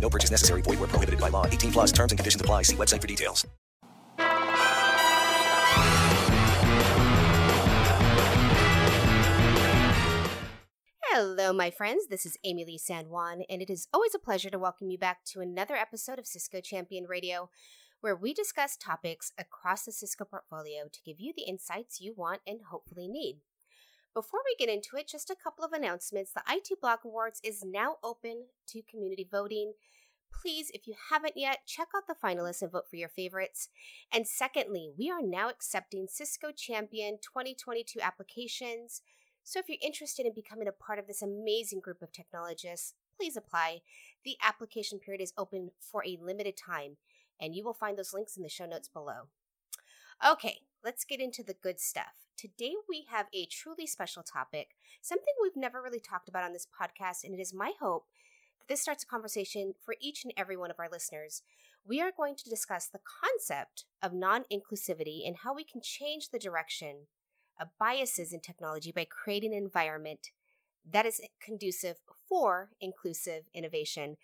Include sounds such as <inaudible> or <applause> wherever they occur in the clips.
No purchase necessary. Void where prohibited by law. 18 plus terms and conditions apply. See website for details. Hello, my friends. This is Amilee San Juan, and it is always a pleasure to welcome you back to another episode of Cisco Champion Radio, where we discuss topics across the Cisco portfolio to give you the insights you want and hopefully need. Before we get into it, just a couple of announcements. The IT Blog Awards is now open to community voting. Please, if you haven't yet, check out the finalists and vote for your favorites. And secondly, we are now accepting Cisco Champion 2022 applications. So if you're interested in becoming a part of this amazing group of technologists, please apply. The application period is open for a limited time, and you will find those links in the show notes below. Okay, let's get into the good stuff. Today we have a truly special topic, something we've never really talked about on this podcast, and it is my hope that this starts a conversation for each and every one of our listeners. We are going to discuss the concept of non inclusivity and how we can change the direction of biases in technology by creating an environment that is conducive for inclusive innovation.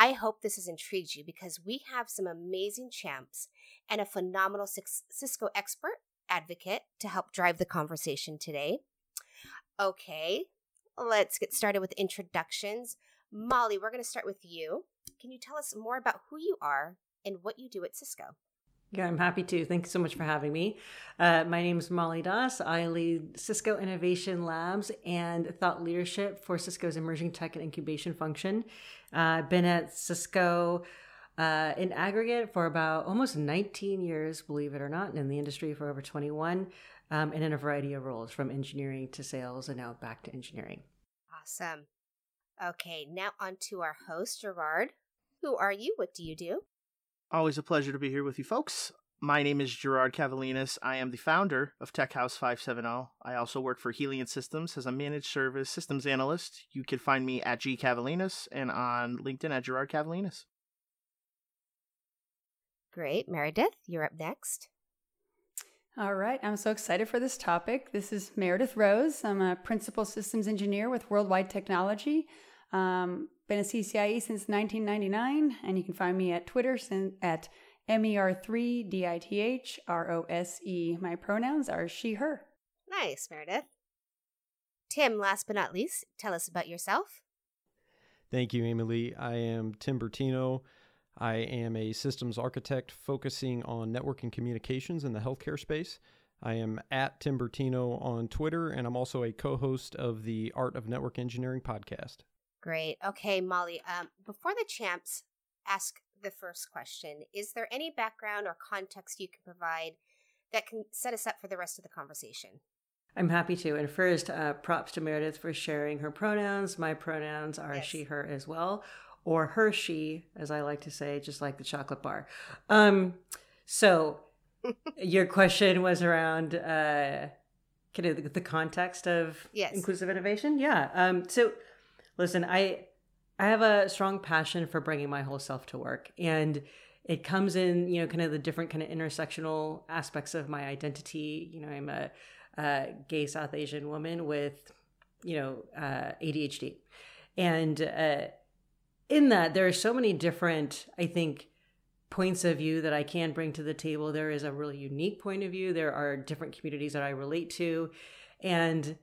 I hope this has intrigued you because we have some amazing champs and a phenomenal Cisco expert advocate to help drive the conversation today. Okay, let's get started with introductions. Maulie, we're going to start with you. Can you tell us more about who you are and what you do at Cisco? Yeah, I'm happy to. Thank you so much for having me. Uh, my name is Maulie Dass. I lead Cisco Innovation Labs and thought leadership for Cisco's emerging tech and incubation function. Uh, I've been at Cisco uh, in aggregate for about almost 19 years, believe it or not, and in the industry for over 21, um, and in a variety of roles from engineering to sales and now back to engineering. Awesome. Okay, now on to our host, Girard. Who are you? What do you do? Always a pleasure to be here with you folks. My name is Girard Kavelines. I am the founder of Tech House 570. I also work for Helient Systems as a managed service systems analyst. You can find me at G Kavelines and on LinkedIn at Girard Kavelines. Great. Meredith, you're up next. All right. I'm so excited for this topic. This is Meredith Rose. I'm a principal systems engineer with Worldwide Technology. Um, been a CCIE since 1999, and you can find me at Twitter at MER3DITHROSE. My pronouns are she, her. Nice, Meredith. Tim, last but not least, tell us about yourself. Thank you, Amilee. I am Tim Bertino. I am a systems architect focusing on network and communications in the healthcare space. I am at Tim Bertino on Twitter, and I'm also a co host of the Art of Network Engineering podcast. Great. Okay, Maulie. Um, before the champs ask the first question, is there any background or context you can provide that can set us up for the rest of the conversation? I'm happy to. And first, uh, props to Meredith for sharing her pronouns. My pronouns are yes. she, her as well, or Hershey, as I like to say, just like the chocolate bar. Um, so, <laughs> your question was around uh, kind of the context of yes. inclusive innovation. Yeah. Um, so, listen, I I have a strong passion for bringing my whole self to work, and it comes in you know kind of the different kind of intersectional aspects of my identity. You know, I'm a, a gay South Asian woman with you know uh, ADHD, and uh, in that there are so many different, I think points of view that I can bring to the table. There is a really unique point of view. There are different communities that I relate to. And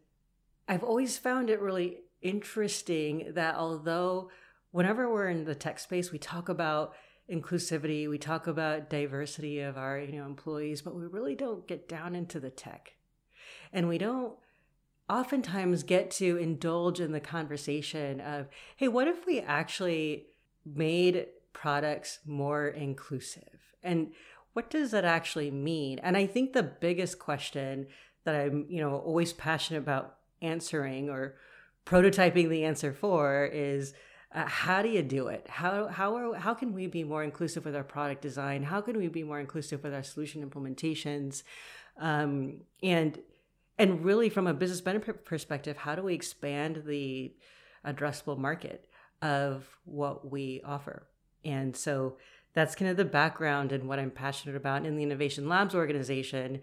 I've always found it really interesting that although whenever we're in the tech space, we talk about inclusivity, we talk about diversity of our you know employees, but we really don't get down into the tech, and we don't oftentimes get to indulge in the conversation of, hey, what if we actually made products more inclusive, and what does that actually mean? And I think the biggest question that I'm you know always passionate about answering or prototyping the answer for is uh, how do you do it? How how are how can we be more inclusive with our product design? How can we be more inclusive with our solution implementations? Um, and and really from a business benefit perspective, how do we expand the addressable market of what we offer? And so that's kind of the background and what I'm passionate about in the Innovation Labs organization.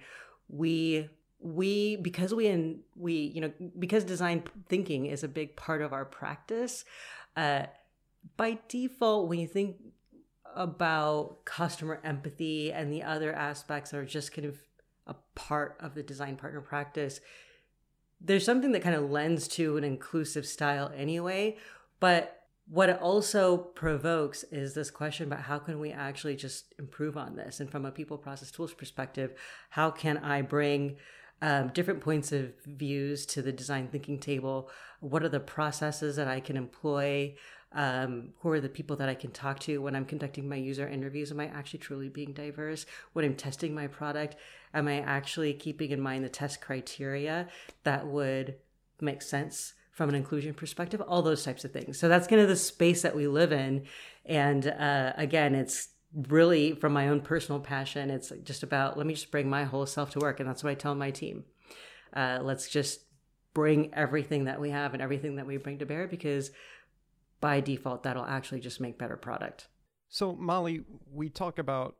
We we because we and we you know because design thinking is a big part of our practice uh, by default when you think about customer empathy and the other aspects are just kind of a part of the design partner practice there's something that kind of lends to an inclusive style anyway but what it also provokes is this question about how can we actually just improve on this and from a people process tools perspective how can i bring um, different points of views to the design thinking table. What are the processes that I can employ? Um, who are the people that I can talk to when I'm conducting my user interviews? Am I actually truly being diverse? When I'm testing my product, am I actually keeping in mind the test criteria that would make sense from an inclusion perspective? All those types of things. So that's kind of the space that we live in. And uh, again, it's really from my own personal passion it's just about let me just bring my whole self to work and that's what i tell my team uh, let's just bring everything that we have and everything that we bring to bear because by default that'll actually just make better product. So Maulie we talk about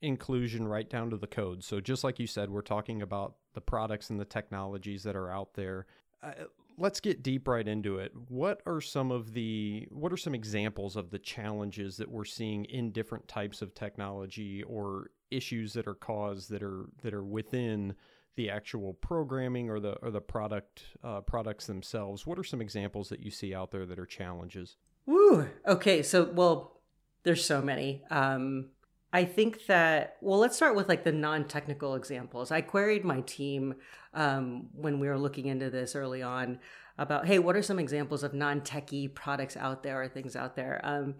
inclusion right down to the code. So just like you said we're talking about the products and the technologies that are out there. Uh, let's get deep right into it. What are some of the what are some examples of the challenges that we're seeing in different types of technology or issues that are caused that are that are within the actual programming or the or the product uh, products themselves? What are some examples that you see out there that are challenges? Woo. Okay, so well, there's so many. Um, I think that, well, let's start with like the non technical examples. I queried my team um, when we were looking into this early on about, hey, what are some examples of non techie products out there or things out there? Um,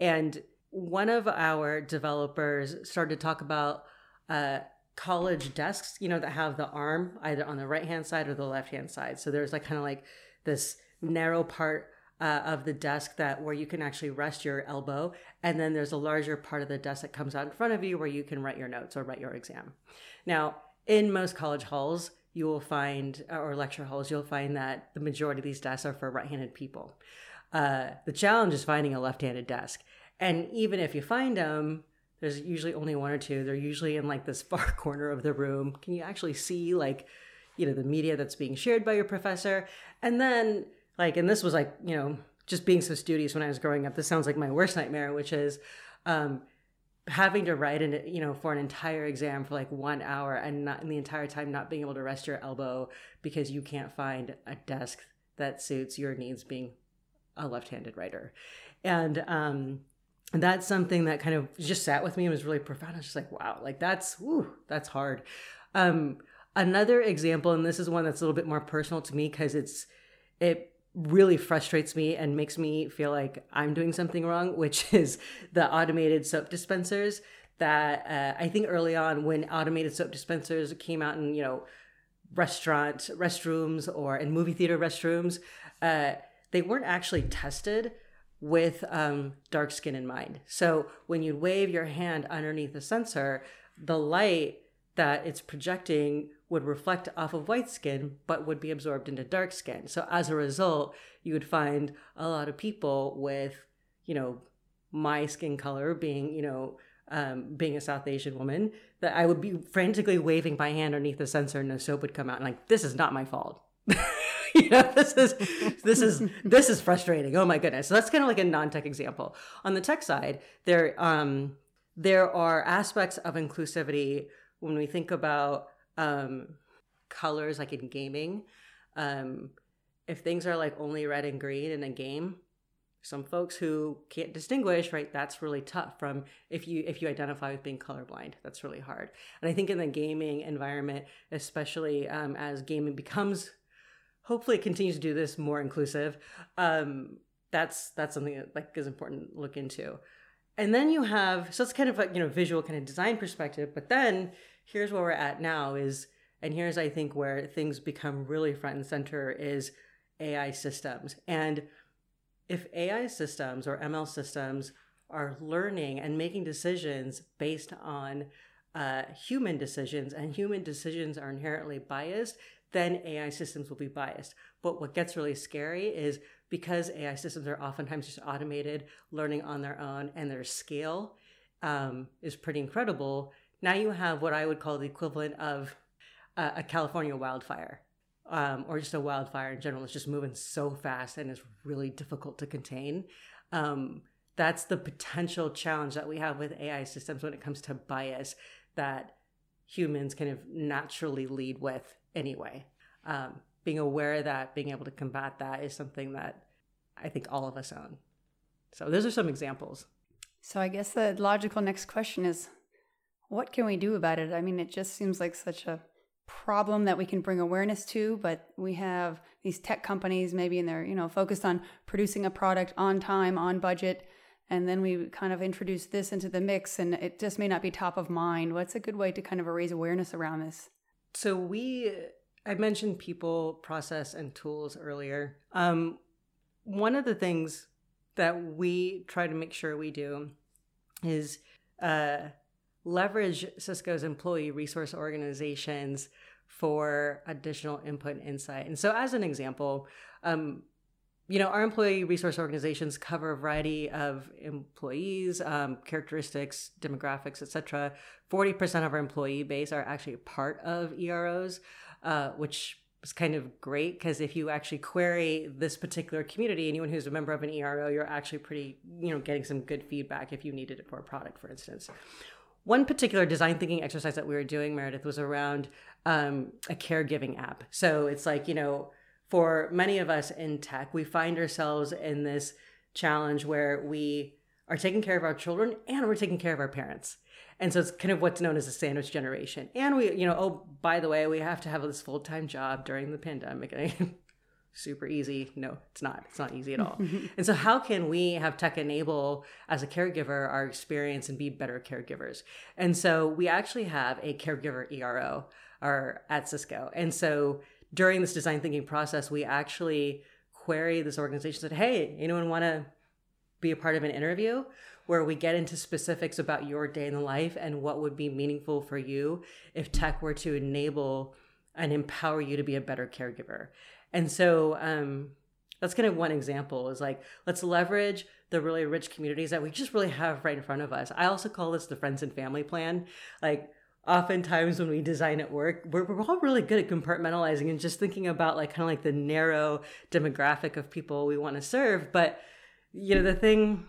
and one of our developers started to talk about uh, college desks, you know, that have the arm either on the right hand side or the left hand side. So there's like kind of like this narrow part uh, of the desk that where you can actually rest your elbow. And then there's a larger part of the desk that comes out in front of you where you can write your notes or write your exam. Now in most college halls you will find or lecture halls you'll find that the majority of these desks are for right-handed people. Uh, the challenge is finding a left-handed desk. And even if you find them there's usually only one or two. They're usually in like this <laughs> far corner of the room. Can you actually see like you know the media that's being shared by your professor? And then like and this was like you know just being so studious when i was growing up this sounds like my worst nightmare which is um, having to write in you know for an entire exam for like one hour and not in the entire time not being able to rest your elbow because you can't find a desk that suits your needs being a left-handed writer. And um that's something that kind of just sat with me and was really profound. I was just like wow like that's that's hard. Um another example and this is one that's a little bit more personal to me because it's it really frustrates me and makes me feel like I'm doing something wrong, which <laughs> is the automated soap dispensers that uh, I think early on when automated soap dispensers came out in, you know, restaurant restrooms or in movie theater restrooms, uh, they weren't actually tested with um, dark skin in mind. So when you wave your hand underneath the sensor, the light that it's projecting would reflect off of white skin but would be absorbed into dark skin. So as a result, you would find a lot of people with, you know, my skin color being, you know, um, being a South Asian woman, that I would be frantically waving my hand underneath the sensor and the soap would come out and like, this is not my fault. <laughs> <laughs> you know, this is <laughs> this is this is frustrating. Oh my goodness. So that's kind of like a non-tech example. On the tech side, there um there are aspects of inclusivity when we think about um, colors, like in gaming, um, if things are like only red and green in a game, some folks who can't distinguish, right? That's really tough. From if you if you identify with being colorblind, that's really hard. And I think in the gaming environment, especially um, as gaming becomes, hopefully, it continues to do this more inclusive. Um, that's that's something that like is important to look into. And then you have so it's kind of a you know visual kind of design perspective, but then here's where we're at now is and here's i think where things become really front and center is ai systems and if AI systems or ML systems are learning and making decisions based on uh, human decisions, and human decisions are inherently biased, then AI systems will be biased. But what gets really scary is because AI systems are oftentimes just automated, learning on their own, and their scale um, is pretty incredible. Now you have what I would call the equivalent of uh, a California wildfire. Um, or just a wildfire in general. It's just moving so fast and is really difficult to contain. Um, that's the potential challenge that we have with AI systems when it comes to bias that humans kind of naturally lead with anyway. Um, being aware of that, being able to combat that is something that I think all of us own. So those are some examples. So I guess the logical next question is what can we do about it? I mean, it just seems like such a problem that we can bring awareness to, but we have these tech companies maybe and they're, you know, focused on producing a product on time, on budget, and then we kind of introduce this into the mix and it just may not be top of mind. What's a good way to kind of raise awareness around this? So we I mentioned people, process, and tools earlier. Um, one of the things that we try to make sure we do is uh, leverage Cisco's employee resource organizations for additional input and insight. And so, as an example, um, you know, our employee resource organizations cover a variety of employees, um, characteristics, demographics, etc. Forty percent of our employee base are actually part of EROs, uh, which is kind of great because if you actually query this particular community, anyone who's a member of an ERO, you're actually pretty, you know, getting some good feedback if you needed it for a product, for instance. One particular design thinking exercise that we were doing, Meredith, was around um, a caregiving app. So it's like, you know, for many of us in tech, we find ourselves in this challenge where we are taking care of our children and we're taking care of our parents. And so it's kind of what's known as a sandwich generation. And we, you know, oh, by the way, we have to have this full time job during the pandemic. <laughs> Super easy. No, it's not. It's not easy at all. <laughs> and so, how can we have tech enable as a caregiver our experience and be better caregivers? And so, we actually have a caregiver ERO or at Cisco. And so, during this design thinking process, we actually query this organization said, hey, anyone want to be a part of an interview where we get into specifics about your day in the life and what would be meaningful for you if tech were to enable and empower you to be a better caregiver. And so um, that's kind of one example is like, let's leverage the really rich communities that we just really have right in front of us. I also call this the friends and family plan. Like, oftentimes when we design at work we're, we're all really good at compartmentalizing and just thinking about like kind of like the narrow demographic of people we want to serve. But you know the thing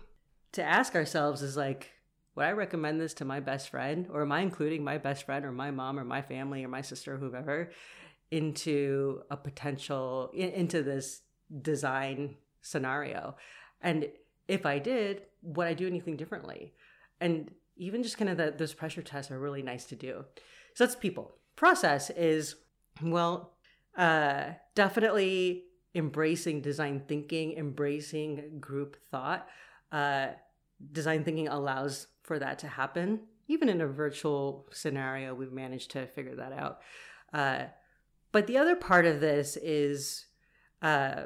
to ask ourselves is like would i recommend this to my best friend or am i including my best friend or my mom or my family or my sister or whoever into a potential into this design scenario? And if i did would i do anything differently? And even just kind of the, those pressure tests are really nice to do. So that's people. Process is, well, uh, definitely embracing design thinking, embracing group thought. Uh, design thinking allows for that to happen. Even in a virtual scenario, we've managed to figure that out. Uh, but the other part of this is uh,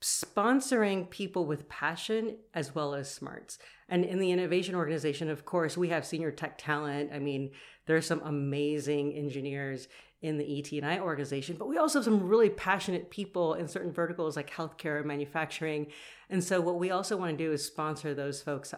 sponsoring people with passion as well as smarts. And in the innovation organization, of course, we have senior tech talent. I mean, there are some amazing engineers in the ET&I organization, but we also have some really passionate people in certain verticals like healthcare and manufacturing. And so what we also want to do is sponsor those folks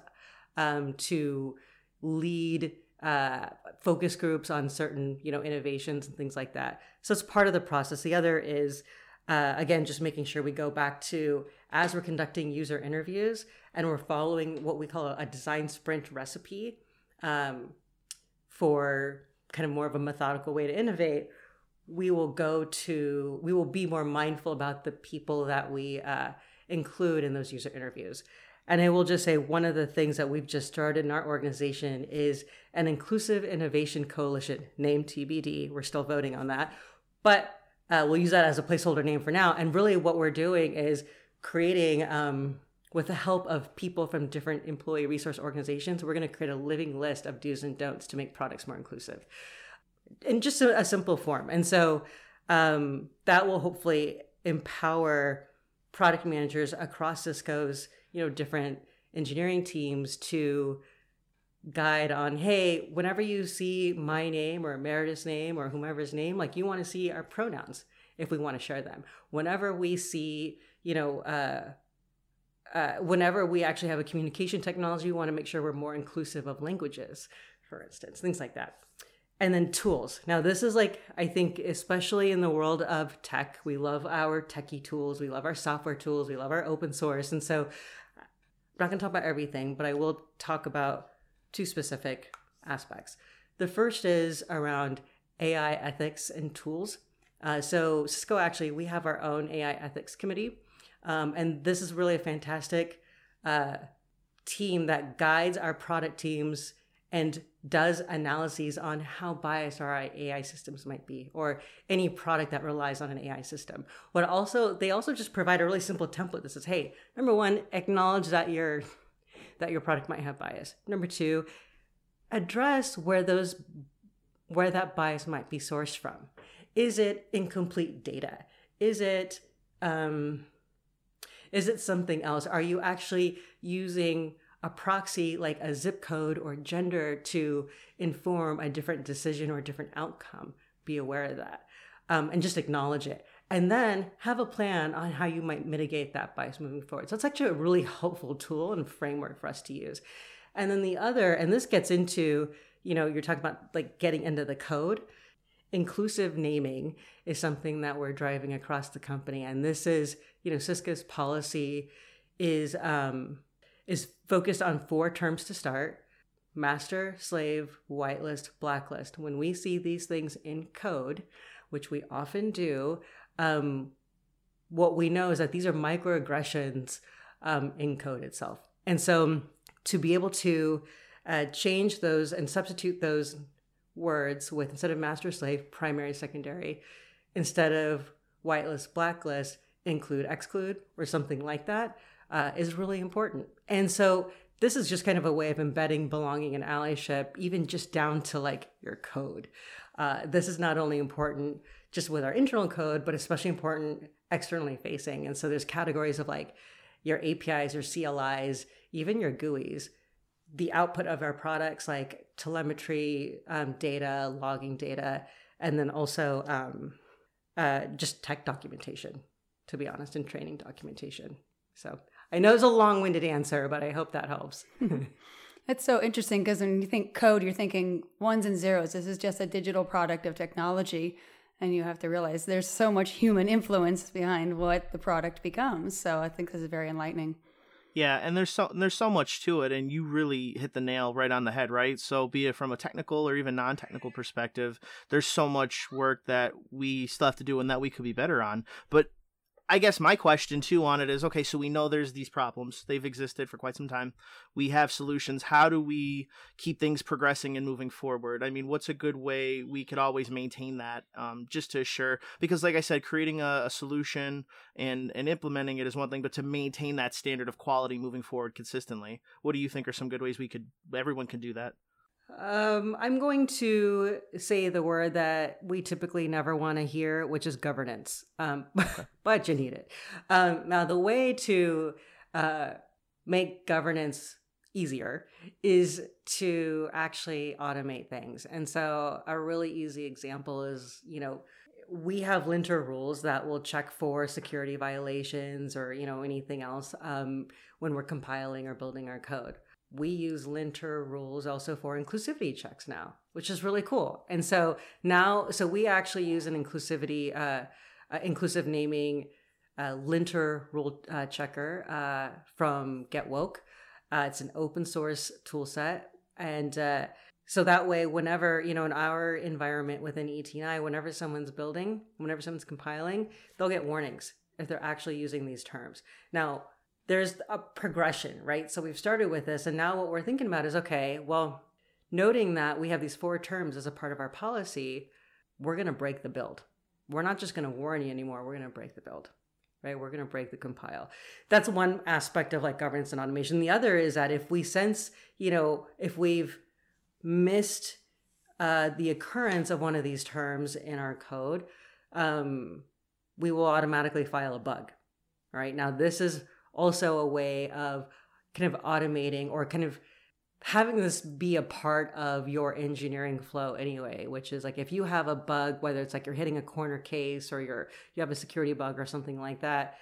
um, to lead uh, focus groups on certain, you know, innovations and things like that. So it's part of the process. The other is uh, again, just making sure we go back to as we're conducting user interviews and we're following what we call a, design sprint recipe um, for kind of more of a methodical way to innovate. We will go to, we will be more mindful about the people that we uh, include in those user interviews. And I will just say one of the things that we've just started in our organization is an inclusive innovation coalition named TBD. We're still voting on that. But uh, we'll use that as a placeholder name for now. And really, what we're doing is creating, um, with the help of people from different employee resource organizations, we're going to create a living list of do's and don'ts to make products more inclusive in just a, a simple form. And so um, that will hopefully empower product managers across Cisco's, you know, different engineering teams to guide on hey whenever you see my name or meredith's name or whomever's name like you want to see our pronouns if we want to share them. Whenever we see you know uh, uh, whenever we actually have a communication technology we want to make sure we're more inclusive of languages for instance things like that. And then tools. Now this is like i think especially in the world of tech we love our techie tools we love our software tools we love our open source and so i'm not going to talk about everything but i will talk about two specific aspects. The first is around AI ethics and tools. Uh, so, Cisco actually, we have our own AI ethics committee. Um, and this is really a fantastic uh, team that guides our product teams and does analyses on how biased our AI systems might be, or any product that relies on an AI system. But also, they also just provide a really simple template that says, "Hey, number one, acknowledge that your that your product might have bias. Number two, address where those where that bias might be sourced from. Is it incomplete data? Is it um, is it something else? Are you actually using a proxy like a zip code or gender to inform a different decision or different outcome? Be aware of that um, and just acknowledge it. And then have a plan on how you might mitigate that bias moving forward. So it's actually a really helpful tool and framework for us to use. And then the other, and this gets into, you know, you're talking about like getting into the code. Inclusive naming is something that we're driving across the company. And this is, you know, Cisco's policy is um, is focused on four terms to start master, slave, whitelist, blacklist. When we see these things in code, which we often do, um, what we know is that these are microaggressions um, in code itself. And so to be able to uh, change those and substitute those words with instead of master slave, primary, secondary, instead of whitelist, blacklist, include, exclude, or something like that, uh, is really important. And so this is just kind of a way of embedding belonging and allyship, even just down to like your code. Uh, this is not only important just with our internal code, but especially important externally facing. And so there's categories of like your APIs, your CLIs, even your GUIs, the output of our products like telemetry um, data, logging data, and then also um, uh, just tech documentation, to be honest, and training documentation. So I know it's a long winded answer, but I hope that helps. <laughs> That's so interesting because when you think code, you're thinking ones and zeros. This is just a digital product of technology. And you have to realize there's so much human influence behind what the product becomes. So I think this is very enlightening. Yeah, and there's so there's so much to it, and you really hit the nail right on the head, right? So, be it from a technical or even non-technical perspective, there's so much work that we still have to do and that we could be better on. But I guess my question too on it is okay, so we know there's these problems. They've existed for quite some time. We have solutions. How do we keep things progressing and moving forward? I mean, what's a good way we could always maintain that um, just to assure? Because, like I said, creating a, a, solution and, and implementing it is one thing, but to maintain that standard of quality moving forward consistently, what do you think are some good ways we could, everyone can do that? Um, I'm going to say the word that we typically never want to hear, which is governance. Um, <laughs> but you need it. Um, now, the way to uh, make governance easier is to actually automate things. And so, a really easy example is, you know, we have linter rules that will check for security violations or you know anything else um, when we're compiling or building our code we use linter rules also for inclusivity checks now, which is really cool. And so now, so we actually use an inclusivity, uh, uh, inclusive naming uh, linter rule uh, checker uh, from Get Woke. Uh, it's an open source tool set. And so that way, whenever, you know, in our environment within ET&I, whenever someone's building, whenever someone's compiling, they'll get warnings if they're actually using these terms. Now, there's a progression, right? So we've started with this, and now what we're thinking about is okay, well, noting that we have these four terms as a part of our policy, we're going to break the build. We're not just going to warn you anymore, we're going to break the build, right? We're going to break the compile. That's one aspect of like governance and automation. The other is that if we sense, you know, if we've missed uh, the occurrence of one of these terms in our code, um, we will automatically file a bug All right. Now, this is also a way of kind of automating or kind of having this be a part of your engineering flow anyway which is like if you have a bug whether it's like you're hitting a corner case or you're you have a security bug or something like that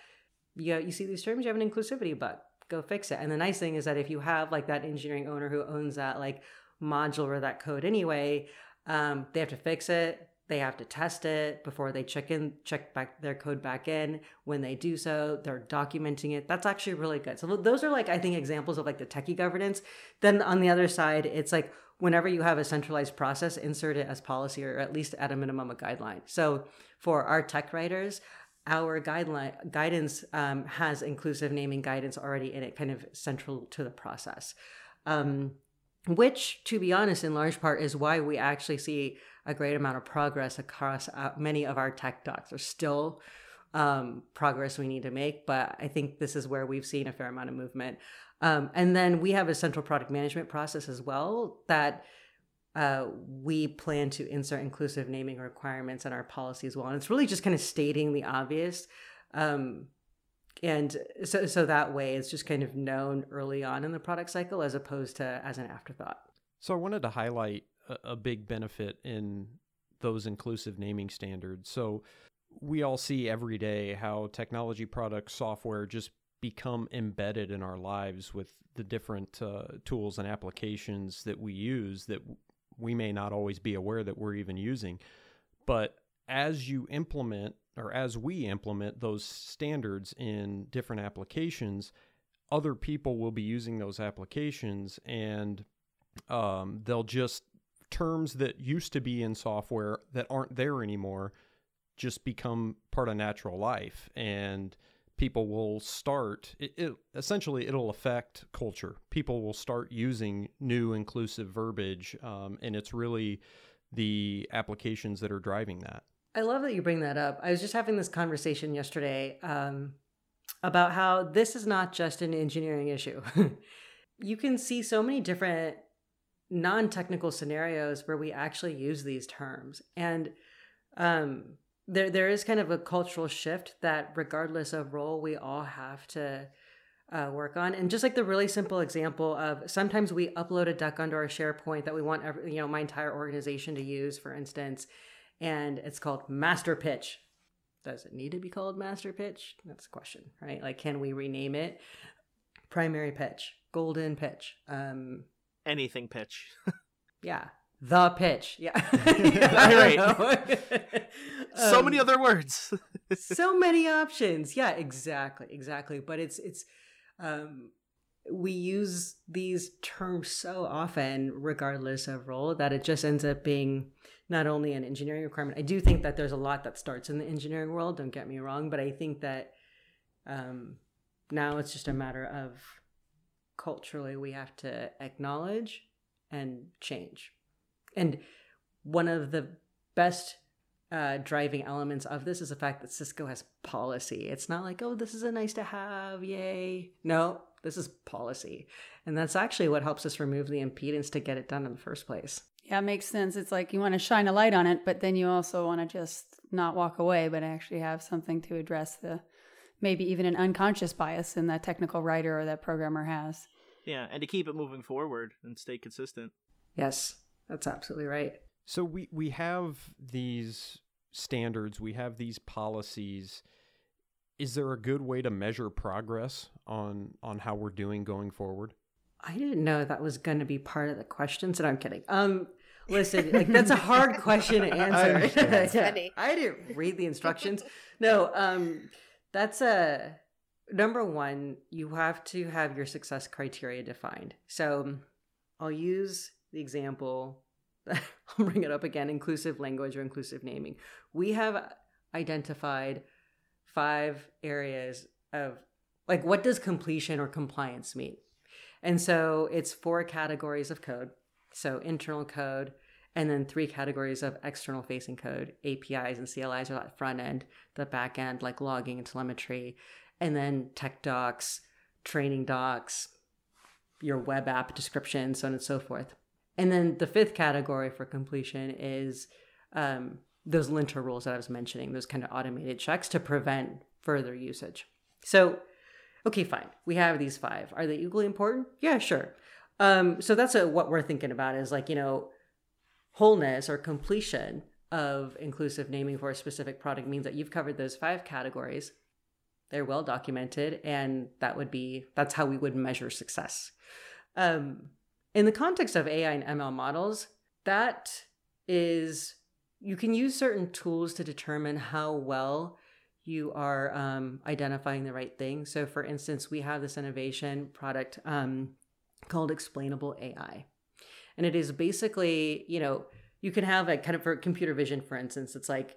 you you see these terms you have an inclusivity bug. Go fix it. And the nice thing is that if you have like that engineering owner who owns that like module or that code anyway um, they have to fix it they have to test it before they check in check back their code back in. When they do so they're documenting it. That's actually really good. So those are like i think examples of like the techie governance. Then on the other side it's like whenever you have a centralized process insert it as policy or at least at a minimum a guideline. So for our tech writers our guideline guidance um, has inclusive naming guidance already in it kind of central to the process. Um, which to be honest in large part is why we actually see a great amount of progress across uh, many of our tech docs. There's still um, progress we need to make, but I think this is where we've seen a fair amount of movement. Um, and then we have a central product management process as well that uh, we plan to insert inclusive naming requirements in our policy as well. And it's really just kind of stating the obvious. Um, and so, so that way it's just kind of known early on in the product cycle as opposed to as an afterthought. So I wanted to highlight a, big benefit in those inclusive naming standards. So we all see every day how technology products, software just become embedded in our lives with the different uh, tools and applications that we use that we may not always be aware that we're even using. But as you implement or as we implement those standards in different applications, other people will be using those applications and um, they'll just terms that used to be in software that aren't there anymore just become part of natural life and people will start it, it, essentially it'll affect culture. People will start using new inclusive verbiage um, and it's really the applications that are driving that. I love that you bring that up. I was just having this conversation yesterday um, about how this is not just an engineering issue. <laughs> You can see so many different non-technical scenarios where we actually use these terms. And um, there there is kind of a cultural shift that regardless of role we all have to uh, work on. And just like the really simple example of sometimes we upload a deck onto our sharepoint that we want every, you know my entire organization to use for instance and it's called master pitch. Does it need to be called master pitch? That's the question right? Like can we rename it? Primary pitch golden pitch um, anything pitch. yeah. The pitch. Yeah. <laughs> right. <laughs> so um, many other words. so <laughs> many options. Yeah, exactly. Exactly. But it's it's um we use these terms so often regardless of role that it just ends up being not only an engineering requirement. I do think that there's a lot that starts in the engineering world, don't get me wrong, but I think that um now it's just a matter of culturally we have to acknowledge and change. And one of the best uh, driving elements of this is the fact that Cisco has policy. It's not like, oh, this is a nice to have, yay. No, this is policy. And that's actually what helps us remove the impedance to get it done in the first place. Yeah, it makes sense. It's like you want to shine a light on it, but then you also want to just not walk away, but actually have something to address the maybe even an unconscious bias in that technical writer or that programmer has. Yeah, and to keep it moving forward and stay consistent. Yes, that's absolutely right. So we we have these standards, we have these policies. Is there a good way to measure progress on on how we're doing going forward? I didn't know that was going to be part of the questions, and I'm kidding. Um, listen, like that's a hard question to <laughs> answer. <laughs> that's funny. I didn't read the instructions. No, um, that's a number one, you have to have your success criteria defined. So I'll use the example, <laughs> I'll bring it up again inclusive language or inclusive naming. We have identified five areas of like what does completion or compliance mean? And so it's four categories of code. So internal code, and then three categories of external facing code apis and clis are that front end the back end like logging and telemetry and then tech docs, training docs, your web app description, so on and so forth. And then the fifth category for completion is um, those linter rules that I was mentioning, those kind of automated checks to prevent further usage. So, okay, fine. We have these five. Are they equally important? Yeah, sure. Um, so that's a, what we're thinking about is like, you know, wholeness or completion of inclusive naming for a specific product means that you've covered those five categories. They're well documented, and that would be that's how we would measure success. Um, in the context of AI and ML models, that is you can use certain tools to determine how well you are um, identifying the right thing. So, for instance, we have this innovation product um, called Explainable AI. And it is basically, you know, you can have like kind of for computer vision, for instance, it's like,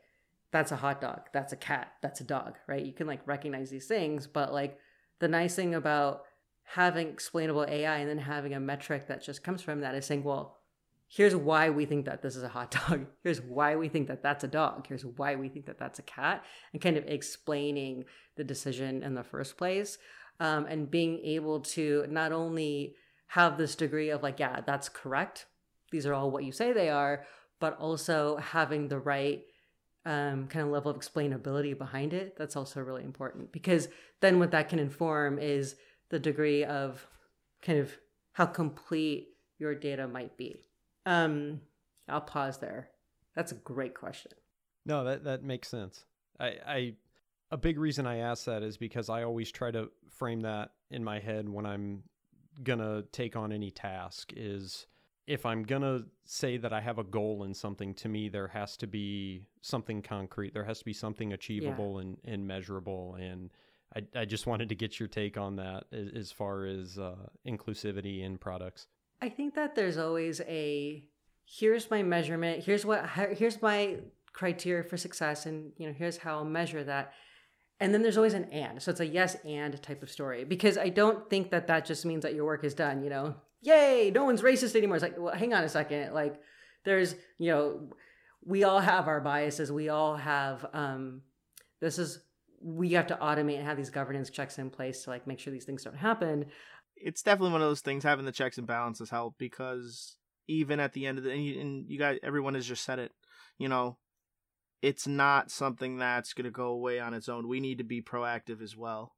that's a hot dog, that's a cat, that's a dog, right? You can like recognize these things, but like the nice thing about having explainable AI and then having a metric that just comes from that is saying, well, here's why we think that this is a hot <laughs> dog. Here's why we think that that's a dog. Here's why we think that that's a cat, and kind of explaining the decision in the first place. Um, and being able to not only have this degree of like, yeah, that's correct. These are all what you say they are, but also having the right um, kind of level of explainability behind it. That's also really important because then what that can inform is the degree of kind of how complete your data might be. Um, I'll pause there. That's a great question. No, that that makes sense. I, I a big reason I ask that is because I always try to frame that in my head when I'm gonna take on any task is if I'm gonna say that I have a goal in something, to me there has to be something concrete. There has to be something achievable yeah. and, and measurable. And I, I just wanted to get your take on that as, as far as uh, inclusivity in products. I think that there's always a here's my measurement. Here's what here's my criteria for success, and you know here's how I'll measure that and then there's always an and. So it's a yes and type of story. Because i don't think that that just means that your work is done you know? Yay no one's racist anymore. It's like well hang on a second. Like there's you know we all have our biases. We all have um this is we have to automate and have these governance checks in place to like make sure these things don't happen. It's definitely one of those things having the checks and balances help because even at the end of the and you, and you guys everyone has just said it you know it's not something that's going to go away on its own. We need to be proactive as well.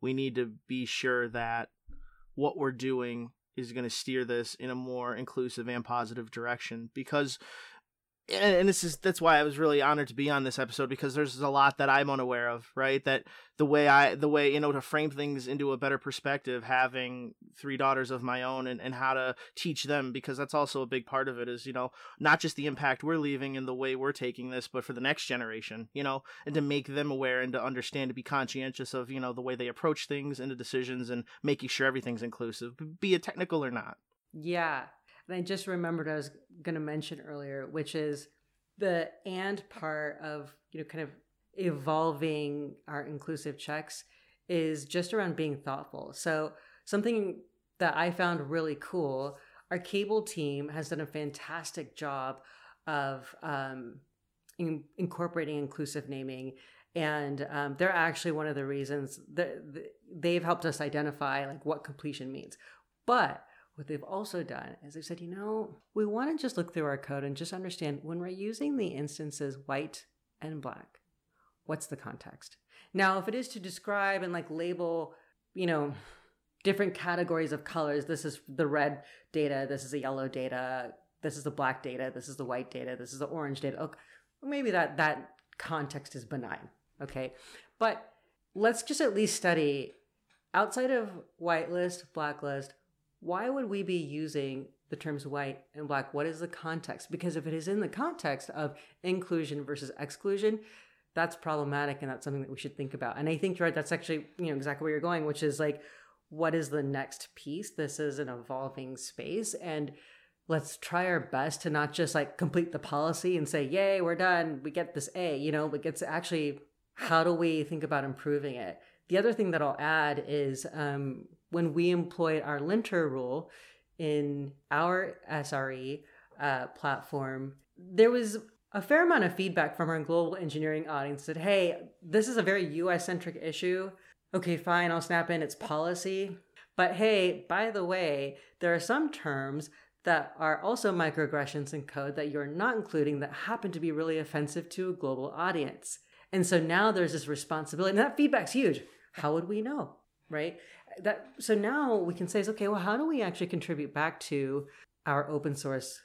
We need to be sure that what we're doing is going to steer this in a more inclusive and positive direction because and this is that's why I was really honored to be on this episode because there's a lot that I'm unaware of, right? That the way I the way you know to frame things into a better perspective, having three daughters of my own and, and how to teach them because that's also a big part of it is, you know, not just the impact we're leaving and the way we're taking this, but for the next generation, you know, and to make them aware and to understand to be conscientious of, you know, the way they approach things and the decisions and making sure everything's inclusive, be it technical or not. Yeah. And I just remembered I was going to mention earlier, which is the and part of, you know, kind of evolving our inclusive checks is just around being thoughtful. So, something that I found really cool, our cable team has done a fantastic job of um, in, incorporating inclusive naming and um, they're actually one of the reasons that they've helped us identify like what completion means but what they've also done is they've said, you know, we want to just look through our code and just understand when we're using the instances white and black, what's the context? Now, if it is to describe and like label, you know, different categories of colors, this is the red data, this is the yellow data, this is the black data, this is the white data, this is the orange data. Okay, maybe that that context is benign. Okay. But let's just at least study outside of whitelist, blacklist, why would we be using the terms white and black? What is the context? Because if it is in the context of inclusion versus exclusion, that's problematic and that's something that we should think about. And I think you're right, that's actually you know exactly where you're going, which is like, what is the next piece? This is an evolving space, and let's try our best to not just like complete the policy and say, "Yay, we're done. We get this A." You know, like it's actually how do we think about improving it? The other thing that I'll add is um, when we employed our linter rule in our SRE uh, platform, there was a fair amount of feedback from our global engineering audience that, hey, this is a very US centric issue. Okay, fine, I'll snap in its policy. But hey, by the way, there are some terms that are also microaggressions in code that you're not including that happen to be really offensive to a global audience. And so now there's this responsibility, and that feedback's huge how would we know? Right? That so now we can say, okay, well, how do we actually contribute back to our open source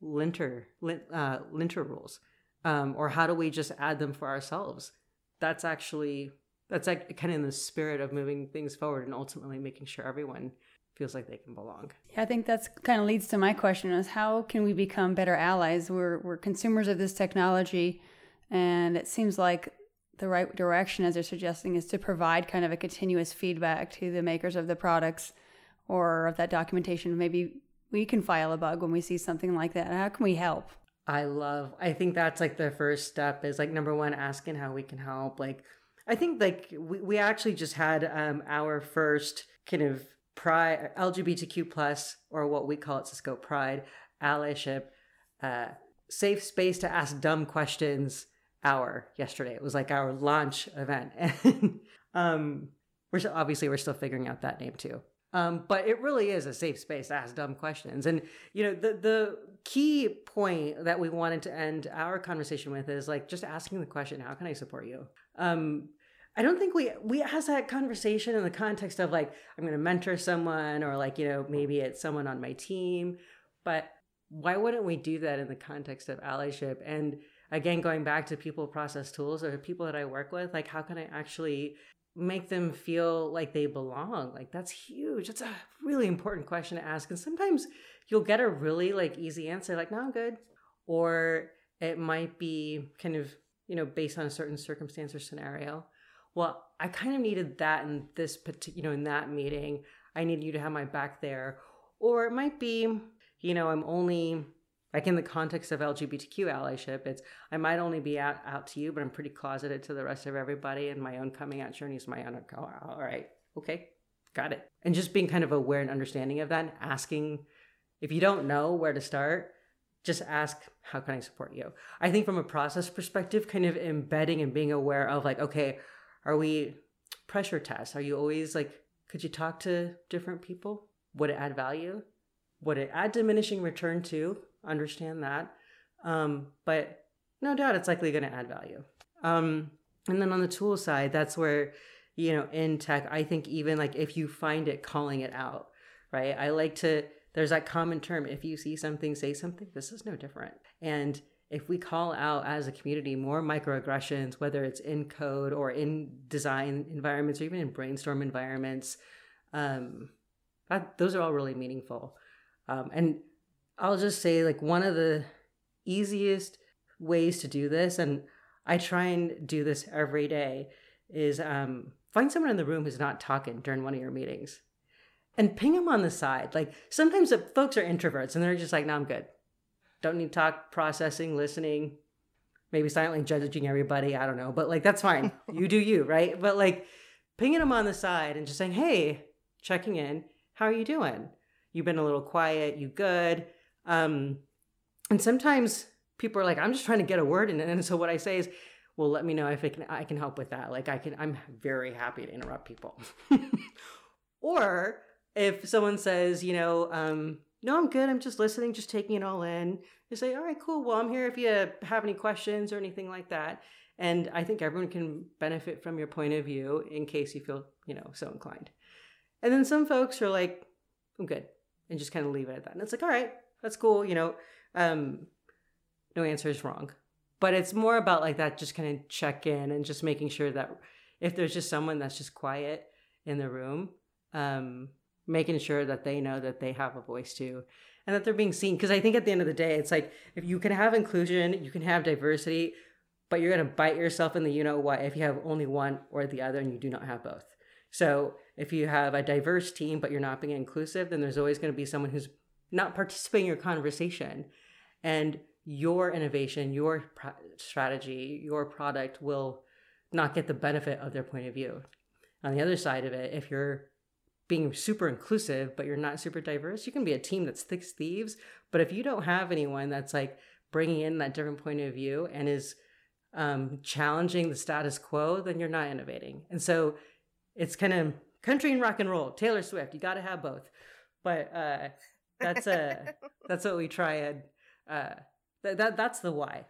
linter uh, linter rules, um, or how do we just add them for ourselves? That's actually that's like kind of in the spirit of moving things forward and ultimately making sure everyone feels like they can belong. Yeah, I think that's kind of leads to my question is how can we become better allies? We're we're consumers of this technology and it seems like the right direction as they're suggesting is to provide kind of a continuous feedback to the makers of the products or of that documentation. Maybe we can file a bug when we see something like that. How can we help? I love I think that's like the first step is like number one asking how we can help. Like I think like we, we actually just had um our first kind of pride LGBTQ plus or what we call it Cisco Pride allyship uh safe space to ask dumb questions hour yesterday. It was like our launch event. <laughs> And um we're obviously we're still figuring out that name too. Um, but it really is a safe space to ask dumb questions. And you know, the the key point that we wanted to end our conversation with is like just asking the question, how can I support you? Um, I don't think we we ask that conversation in the context of like I'm going to mentor someone or like you know maybe it's someone on my team, but why wouldn't we do that in the context of allyship? And again, going back to people, process, tools, or people that I work with, like how can I actually make them feel like they belong? Like that's huge. It's a really important question to ask. And sometimes you'll get a really like easy answer, like, no, I'm good. Or it might be kind of, you know, based on a certain circumstance or scenario. Well, I kind of needed that in this particular, you know, in that meeting. I need you to have my back there. Or it might be, you know, I'm only like in the context of LGBTQ allyship, it's I might only be out, out to you, but I'm pretty closeted to the rest of everybody, and my own coming out journey is my own. all right, okay, got it. And just being kind of aware and understanding of that, and asking if you don't know where to start, just ask, how can I support you? I think from a process perspective, kind of embedding and being aware of like, okay, are we pressure tests? Are you always like, could you talk to different people? Would it add value? Would it add diminishing return to? understand that. Um, but no doubt it's likely going to add value. Um, and then on the tool side, that's where, you know, in tech, I think even like if you find it, calling it out, right? I like to, there's that common term if you see something, say something. This is no different. And if we call out as a community more microaggressions, whether it's in code or in design environments or even in brainstorm environments, um, that, those are all really meaningful. Um, and I'll just say like one of the easiest ways to do this, and I try and do this every day, is um, find someone in the room who's not talking during one of your meetings and ping them on the side. Like sometimes folks are introverts and they're just like, no, I'm good. Don't need talk, processing, listening, maybe silently judging everybody. I don't know, but like that's fine. <laughs> you do you, right? But like pinging them on the side and just saying, hey, checking in. How are you doing? You've been a little quiet. You good? Um, and sometimes people are like, I'm just trying to get a word in. And so what I say is, well, let me know if I can, I can help with that. Like I can, I'm very happy to interrupt people. <laughs> or if someone says, you know, um, no, I'm good. I'm just listening, just taking it all in. You say, all right, cool. Well, I'm here if you have any questions or anything like that. And I think everyone can benefit from your point of view in case you feel, you know, so inclined. And then some folks are like, I'm good. And just kind of leave it at that. And it's like, all right, that's cool, you know. Um, no answer is wrong. But it's more about like that, just kind of check in and just making sure that if there's just someone that's just quiet in the room, um, making sure that they know that they have a voice too and that they're being seen. Because I think at the end of the day, it's like if you can have inclusion, you can have diversity, but you're going to bite yourself in the you know what if you have only one or the other and you do not have both. So if you have a diverse team, but you're not being inclusive, then there's always going to be someone who's not participating in your conversation. And your innovation, your strategy, your product will not get the benefit of their point of view. On the other side of it, if you're being super inclusive, but you're not super diverse, you can be a team that's thick thieves. But if you don't have anyone that's like bringing in that different point of view and is um, challenging the status quo, then you're not innovating. And so it's kind of country and rock and roll. Taylor Swift, you got to have both. But uh, that's a <laughs> that's what we try and uh, th- that that's the why.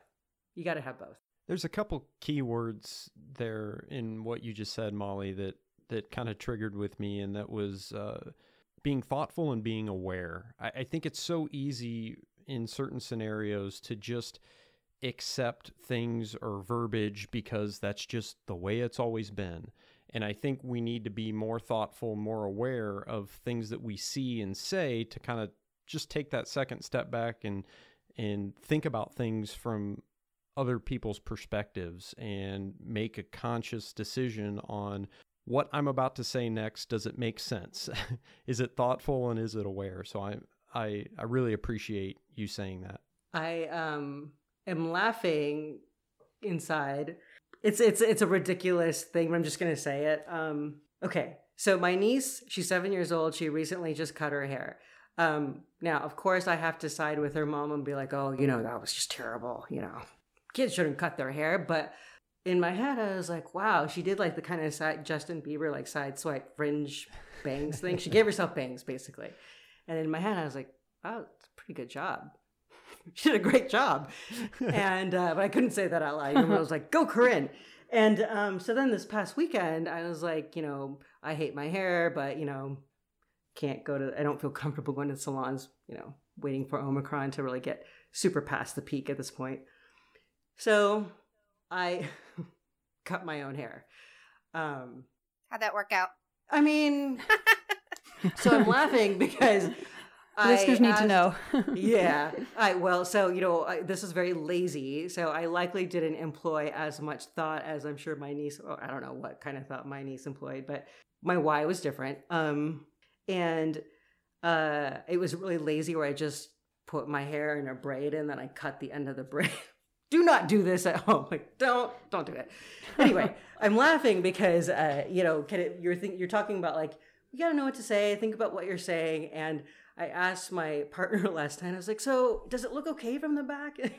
You got to have both. There's a couple key words there in what you just said, Maulie, that that kind of triggered with me, and that was uh, being thoughtful and being aware. I, I think it's so easy in certain scenarios to just accept things or verbiage because that's just the way it's always been. And I think we need to be more thoughtful, more aware of things that we see and say to kind of just take that second step back and and think about things from other people's perspectives and make a conscious decision on what I'm about to say next. Does it make sense? <laughs> is it thoughtful and is it aware? So I I I really appreciate you saying that. I um am laughing inside. It's it's it's a ridiculous thing, but I'm just gonna say it. Um okay. So my niece, she's seven years old. She recently just cut her hair. Um, now, of course, I have to side with her mom and be like, "Oh, you know, that was just terrible. You know, kids shouldn't cut their hair." But in my head, I was like, "Wow, she did like the kind of side Justin Bieber like side swipe fringe bangs thing. She gave herself bangs basically." And in my head, I was like, "Oh, it's a pretty good job." <laughs> she did a great job. and uh, but I couldn't say that out loud. I was like, "Go, Corinne." And um, so then this past weekend, I was like, you know, I hate my hair, but you know, can't go to I don't feel comfortable going to salons, you know, waiting for Omicron to really get super past the peak at this point. So I <laughs> cut my own hair. Um How'd that work out? I mean <laughs> so I'm laughing because listeners need to know. <laughs> yeah. <laughs> I well, so you know, I, this is very lazy. So I likely didn't employ as much thought as I'm sure my niece. I don't know what kind of thought my niece employed, but my why was different. Um, and uh, it was really lazy where I just put my hair in a braid and then I cut the end of the braid. <laughs> do not do this at home. Like, don't, don't do it. Anyway, I'm laughing because, uh, you know, can it, you're think, you're talking about like you gotta know what to say. Think about what you're saying. And I asked my <laughs> partner last time. I was like, so does it look okay from the back? <laughs>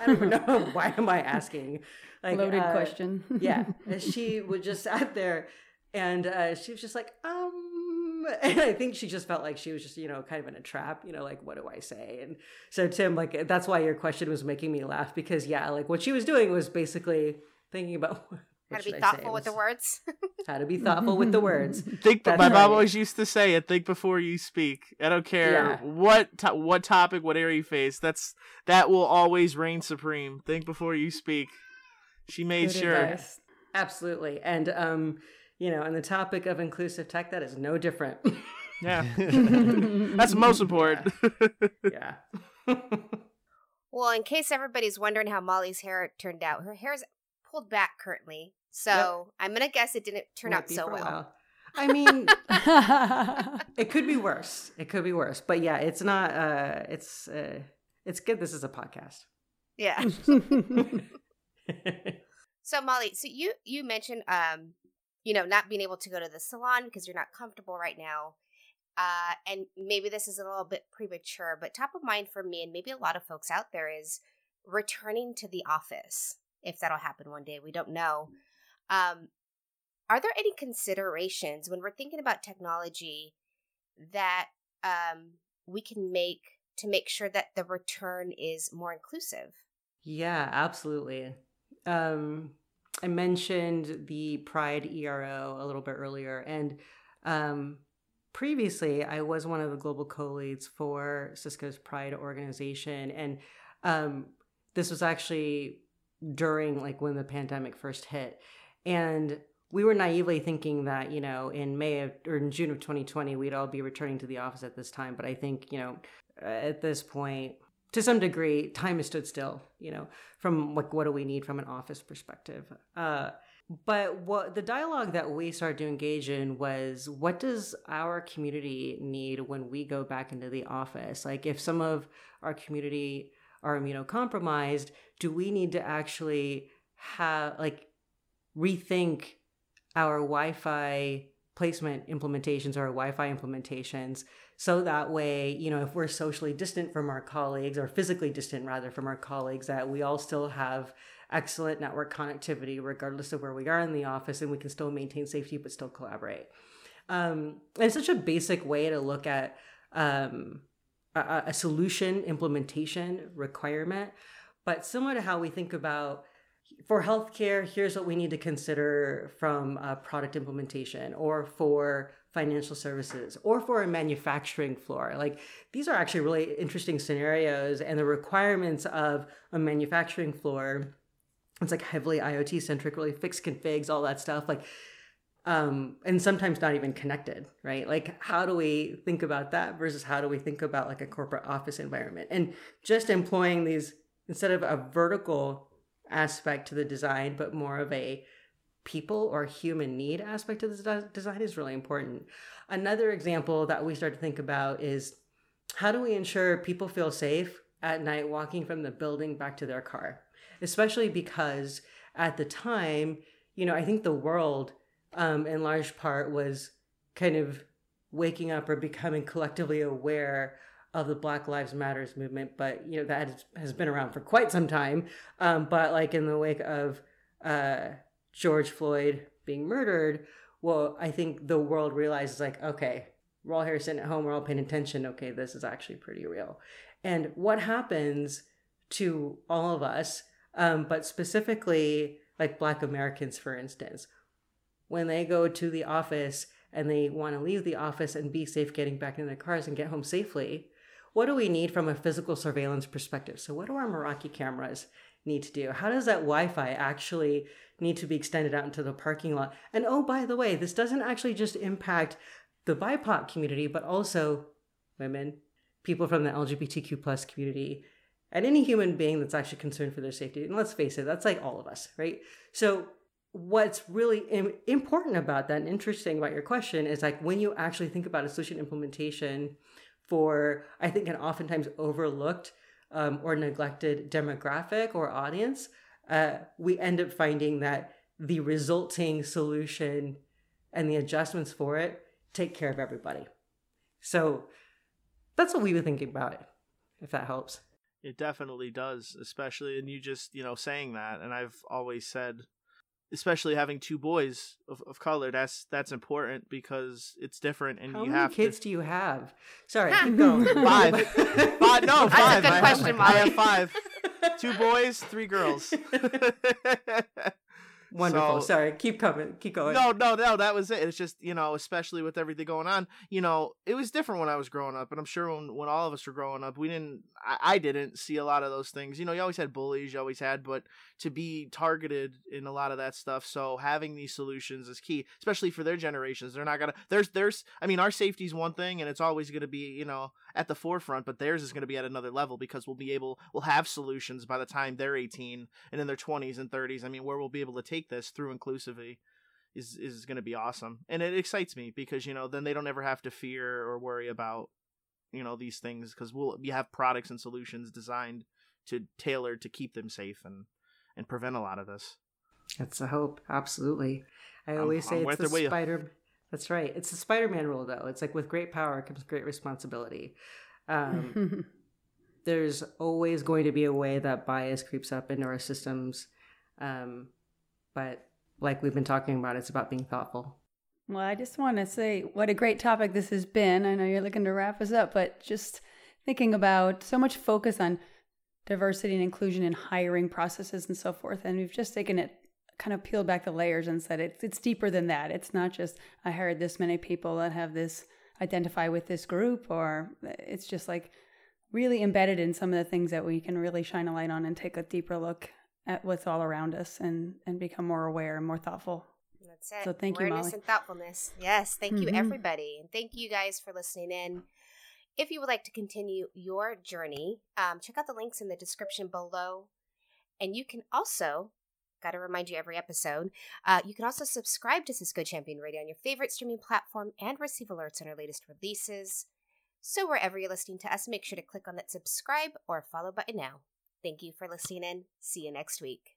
I don't know <laughs> why am I asking. Like, Loaded uh, question. yeah, she would just sat there, and uh, she was just like, um, and I think she just felt like she was just, you know, kind of in a trap, you know, like, what do I say? And so, Tim, like, that's why your question was making me laugh because, yeah, like what she was doing was basically thinking about <laughs> how to be thoughtful with the words. how to be thoughtful with the words. Think. That's my right. mom always used to say it. Think before you speak. I don't care yeah. what to- what topic, what area you face. That's that will always reign supreme. Think before you speak. She made Good sure. Advice. Absolutely, and um, you know, and the topic of inclusive tech, that is no different. <laughs> yeah. <laughs> That's most important. yeah. well, in case everybody's wondering how Maulie's hair turned out, her hair's pulled back currently. So yep. I'm going to guess it didn't turn Might out so well. I mean, <laughs> it could be worse. It could be worse. But yeah, it's not, uh, it's, uh, it's good. This is a podcast. Yeah. <laughs> <laughs> so Maulie, so you, you mentioned, um, you know, not being able to go to the salon because you're not comfortable right now. Uh, and maybe this is a little bit premature, but top of mind for me and maybe a lot of folks out there is returning to the office. If that'll happen one day, we don't know. Um, are there any considerations when we're thinking about technology that um, we can make to make sure that the return is more inclusive? Yeah, absolutely. Um, I mentioned the Pride ERO a little bit earlier, and um, previously I was one of the global co-leads for Cisco's Pride organization, and um, this was actually during like when the pandemic first hit, and we were naively thinking that you know in May of, or in June of 2020 we'd all be returning to the office at this time, but I think you know at this point to some degree, time has stood still, you know, from like what do we need from an office perspective. Uh, but what the dialogue that we started to engage in was what does our community need when we go back into the office? Like if some of our community are immunocompromised, do we need to actually have like rethink our Wi-Fi placement implementations or Wi-Fi implementations so that way you know if we're socially distant from our colleagues or physically distant rather from our colleagues that we all still have excellent network connectivity regardless of where we are in the office and we can still maintain safety but still collaborate. Um, it's such a basic way to look at um, a, a solution implementation requirement but similar to how we think about for healthcare, here's what we need to consider from product implementation or for financial services or for a manufacturing floor. Like these are actually really interesting scenarios and the requirements of a manufacturing floor. It's like heavily IoT centric, really fixed configs, all that stuff. Like um, and sometimes not even connected, right? Like, how do we think about that versus how do we think about like a corporate office environment? And just employing these instead of a vertical aspect to the design, but more of a people or human need aspect of the design is really important. Another example that we start to think about is how do we ensure people feel safe at night walking from the building back to their car? Especially because at the time, you know, I think the world, um, in large part, was kind of waking up or becoming collectively aware of the Black Lives Matters movement, but you know that has been around for quite some time. Um, but like in the wake of uh, George Floyd being murdered, well, I think the world realizes like, okay, we're all here sitting at home, we're all paying attention. Okay, this is actually pretty real. And what happens to all of us, um, but specifically like Black Americans, for instance, when they go to the office and they want to leave the office and be safe getting back in their cars and get home safely what do we need from a physical surveillance perspective? So, what do our Meraki cameras need to do? How does that Wi Fi actually need to be extended out into the parking lot? And oh, by the way, this doesn't actually just impact the BIPOC community, but also women, people from the LGBTQ plus community, and any human being that's actually concerned for their safety. And let's face it, that's like all of us, right? So, what's really Im- important about that and interesting about your question is like when you actually think about a solution implementation for I think an oftentimes overlooked um, or neglected demographic or audience, uh, we end up finding that the resulting solution and the adjustments for it take care of everybody. So that's what we were thinking about it, if that helps. It definitely does, especially, and you just, you know, saying that, and I've always said especially having two boys of, of color that's that's important because it's different and How you many have kids to... do you have? Sorry keep going. <laughs> Five. <laughs> Five no That's a five. good I, question, have, Maulie. I have five. <laughs> Two boys three girls wonderful. So- sorry keep coming keep going. No no no that was it. It's just you know especially with everything going on you know it was different when i was growing up and i'm sure when, when all of us were growing up we didn't I, I didn't see a lot of those things. You know you always had bullies you always had but to be targeted in a lot of that stuff so having these solutions is key especially for their generations. They're not gonna there's there's i mean our safety is one thing and it's always gonna be you know at the forefront but theirs is gonna be at another level because we'll be able we'll have solutions by the time they're 18 and in their 20s and 30s i mean where we'll be able to take this through inclusivity is is going to be awesome. And it excites me because you know then they don't ever have to fear or worry about you know these things because we'll we have products and solutions designed to tailor to keep them safe and and prevent a lot of this. That's the hope. Absolutely. I I'm- always say I'm it's the spider that's right it's the spider-man rule though it's like with great power comes great responsibility um, <laughs> there's always going to be a way that bias creeps up into our systems um, but like we've been talking about it's about being thoughtful Well, I just want to say what a great topic this has been. I know you're looking to wrap us up, but just thinking about so much focus on diversity and inclusion in hiring processes and so forth. And we've just taken it, kind of peeled back the layers and said it's, it's deeper than that. It's not just, I hired this many people that have this, identify with this group, or it's just like really embedded in some of the things that we can really shine a light on and take a deeper look at what's all around us and, and become more aware and more thoughtful. That's it. So thank you, Awareness Maulie. and thoughtfulness. Yes, thank you, Mhm. everybody. And thank you guys for listening in. If you would like to continue your journey, um, check out the links in the description below. And you can also, got to remind you every episode, uh, you can also subscribe to Cisco Champion Radio on your favorite streaming platform and receive alerts on our latest releases. So wherever you're listening to us, make sure to click on that subscribe or follow button now. Thank you for listening in. See you next week.